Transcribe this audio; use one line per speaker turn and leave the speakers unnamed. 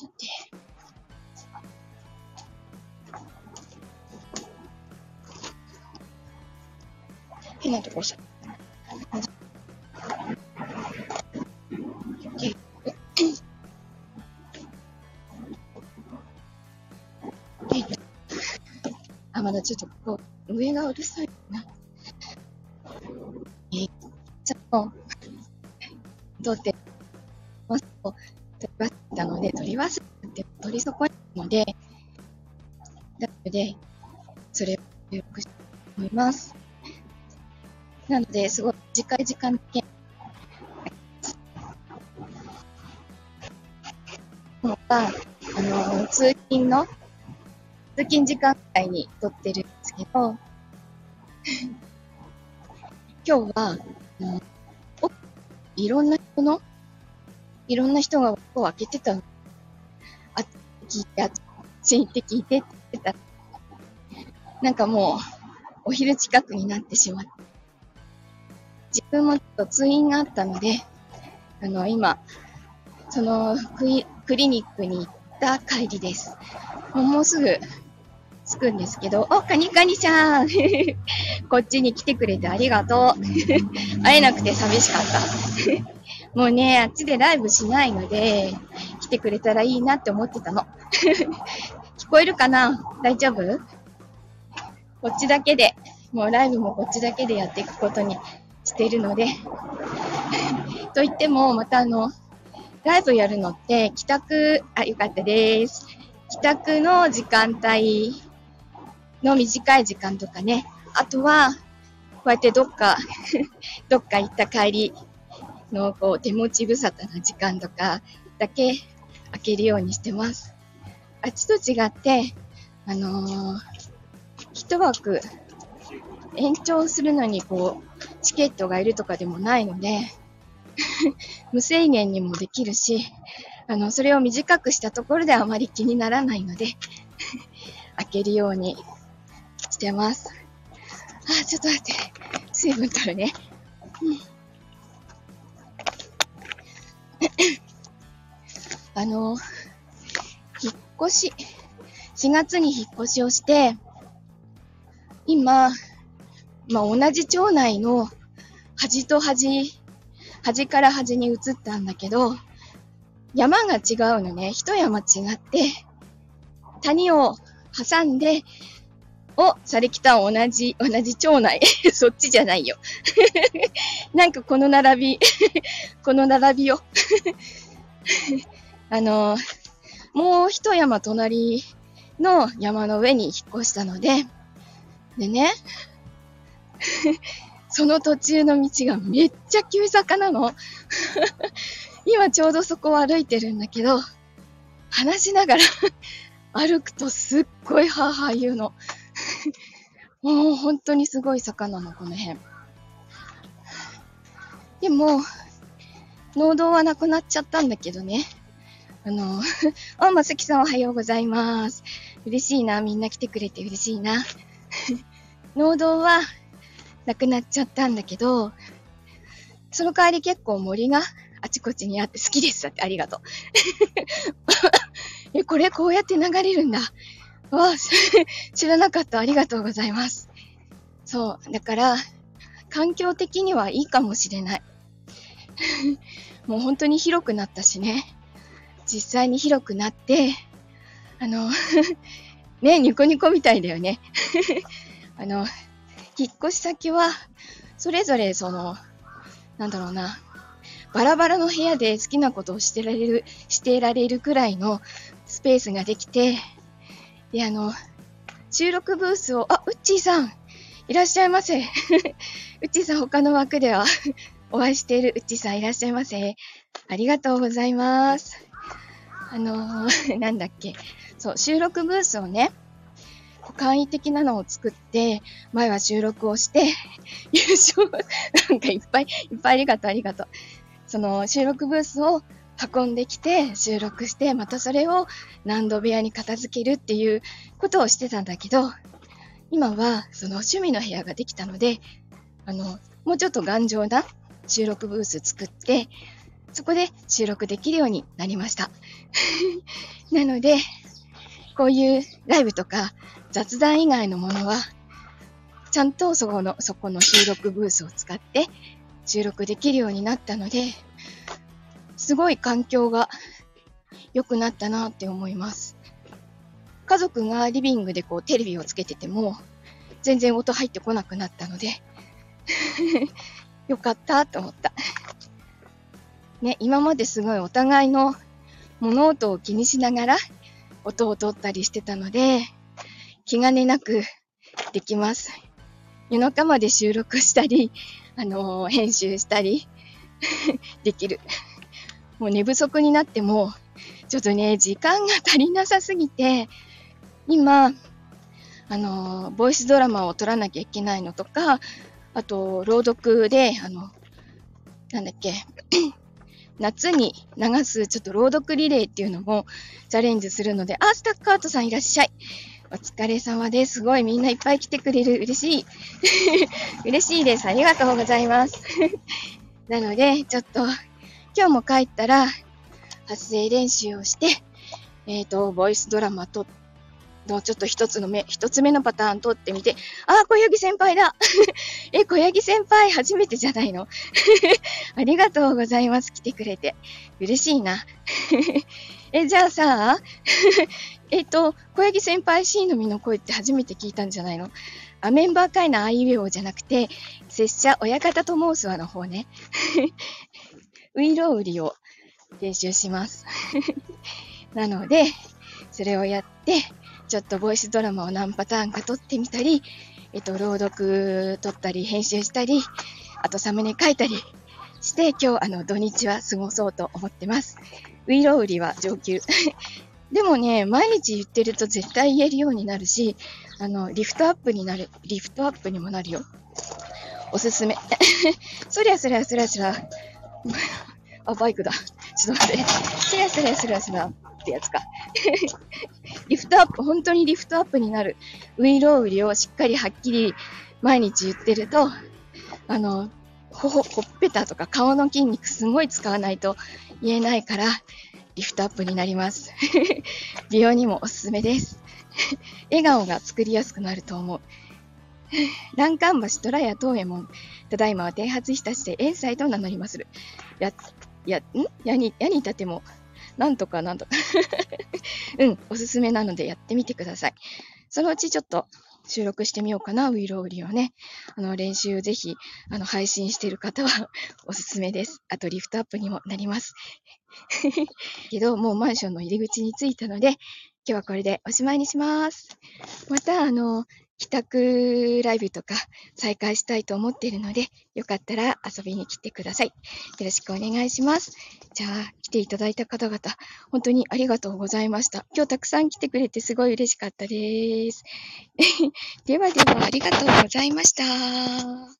ちょっと変なとこ押しちゃあ、まだちょっとここ、上がうるさいな。えー、ちょっと、どうって、取り損ねたので、なので、それを予約したいと思います。なので、すごい短い時間だけ、また、あの、通勤の、通勤時間帯に撮ってるんですけど、今日は、うん、いろんな人の、いろんな人が音を開けてたの。聞いて、あっち行って聞いてって言ってた。なんかもう、お昼近くになってしまって。自分もちょっと通院があったので、あの、今、そのクリクリニックに行った帰りです。もうすぐ着くんですけど、お、カニカニちゃん こっちに来てくれてありがとう 会えなくて寂しかった もうね、あっちでライブしないので、てくれたらいいなって思ってたの。聞こえるかな？大丈夫？こっちだけで、もうライブもこっちだけでやっていくことにしてるので。と言っても、またあの、ライブやるのって、帰宅、あ、よかったです。帰宅の時間帯の短い時間とかね。あとは、こうやってどっか どっか行った帰りの、こう、手持ち無沙汰な時間とかだけ開けるようにしてます。あっちと違って、あのー、一枠延長するのにこう、チケットがいるとかでもないので 無制限にもできるし、あの、それを短くしたところであまり気にならないので 開けるようにしてます。あ、ちょっと待って。水分取るね。うん、あの、引っ越し、4月に引っ越しをして、今、まあ、同じ町内の端と端、端から端に移ったんだけど、山が違うのね。一山違って、谷を挟んで、お、されきた同じ、同じ町内。そっちじゃないよ。なんかこの並び、この並びを。あの、もう一山隣の山の上に引っ越したので、でね、その途中の道がめっちゃ急坂なの。今ちょうどそこを歩いてるんだけど、話しながら 歩くとすっごいハーハー言うの。もう本当にすごい坂なの、この辺。でも、農道はなくなっちゃったんだけどね。あの、あ、まさきさんおはようございます。嬉しいな、みんな来てくれて嬉しいな。農道はなくなっちゃったんだけど、その代わり結構森があちこちにあって好きですってありがとう。え、これこうやって流れるんだ。わ 知らなかった。ありがとうございます。そう。だから、環境的にはいいかもしれない。もう本当に広くなったしね。実際に広くなって、あの ね、ニコニコみたいだよね。あの、引っ越し先は、それぞれその、なんだろうな、バラバラの部屋で好きなことをしてられる、してられるくらいのスペースができて、で、あの、収録ブースを、あ、ウッチーさん、いらっしゃいませ。ウッチーさん、他の枠ではお会いしているウッチーさんいらっしゃいませ。ありがとうございます。あのー、なんだっけ。そう、収録ブースをね、簡易的なのを作って、前は収録をして、優勝、なんかいっぱい、いっぱいありがとう、ありがとう。その収録ブースを運んできて、収録して、またそれを何度部屋に片付けるっていうことをしてたんだけど、今はその趣味の部屋ができたので、あの、もうちょっと頑丈な収録ブース作って、そこで収録できるようになりました。なので、こういうライブとか雑談以外のものは、ちゃんとそこの、そこの収録ブースを使って収録できるようになったので、すごい環境が良くなったなって思います。家族がリビングでこうテレビをつけてても、全然音入ってこなくなったので よかったと思った。ね、今まですごいお互いの物音を気にしながら音を取ったりしてたので、気兼ねなくできます。夜中まで収録したり、あのー、編集したり できる。もう寝不足になっても、ちょっとね、時間が足りなさすぎて、今、あの、ボイスドラマを撮らなきゃいけないのとか、あと、朗読で、あの、なんだっけ、夏に流すちょっと朗読リレーっていうのもチャレンジするので、あ、スタッカートさんいらっしゃい。お疲れ様です。すごいみんないっぱい来てくれる。嬉しい。嬉しいです。ありがとうございます。なので、ちょっと、今日も帰ったら、発声練習をして、えっ、ー、と、ボイスドラマ撮っのちょっと一つの目、一つ目のパターン取ってみて、あ、小柳先輩だ え、小柳先輩初めてじゃないの？ありがとうございます。来てくれて。嬉しいな。え、じゃあさ、えっと、小柳先輩 C の実の声って初めて聞いたんじゃないの？あ、メンバー会のあいうえおじゃなくて、拙者親方と申すわの方ね。ウイロウリを練習します。なので、それをやって、ちょっとボイスドラマを何パターンか撮ってみたり、えっと、朗読撮ったり、編集したり、あとサムネ書いたりして、今日、あの、土日は過ごそうと思ってます。ウイロウリは上級。でもね、毎日言ってると絶対言えるようになるし、あの、リフトアップになる、リフトアップにもなるよ。おすすめ。そりゃそりゃそりゃそりゃ。あ、バイクだ。ちょっと待って。そりゃそりゃそりゃそりゃってやつか。リフトアップ、本当にリフトアップになるウイロウリをしっかりはっきり毎日言ってると、あの、ほほ、ほっぺたとか顔の筋肉すごい使わないと言えないから、リフトアップになります。美容にもおすすめです。笑顔が作りやすくなると思う。欄干橋虎屋東右衛門。ただいまは停発したして遠斎と名乗りまする。や、や、ん？やに、やに立てもなんとかなんとか うん、おすすめなのでやってみてください。そのうちちょっと収録してみようかな、ウィロウリをね。あの、練習ぜひ、あの、配信してる方は おすすめです。あと、リフトアップにもなります。けど、もうマンションの入り口に着いたので、今日はこれでおしまいにします。また、あの、帰宅ライブとか再開したいと思っているので、よかったら遊びに来てください。よろしくお願いします。じゃあ、来ていただいた方々、本当にありがとうございました。今日たくさん来てくれてすごい嬉しかったです。ではでは、ありがとうございました。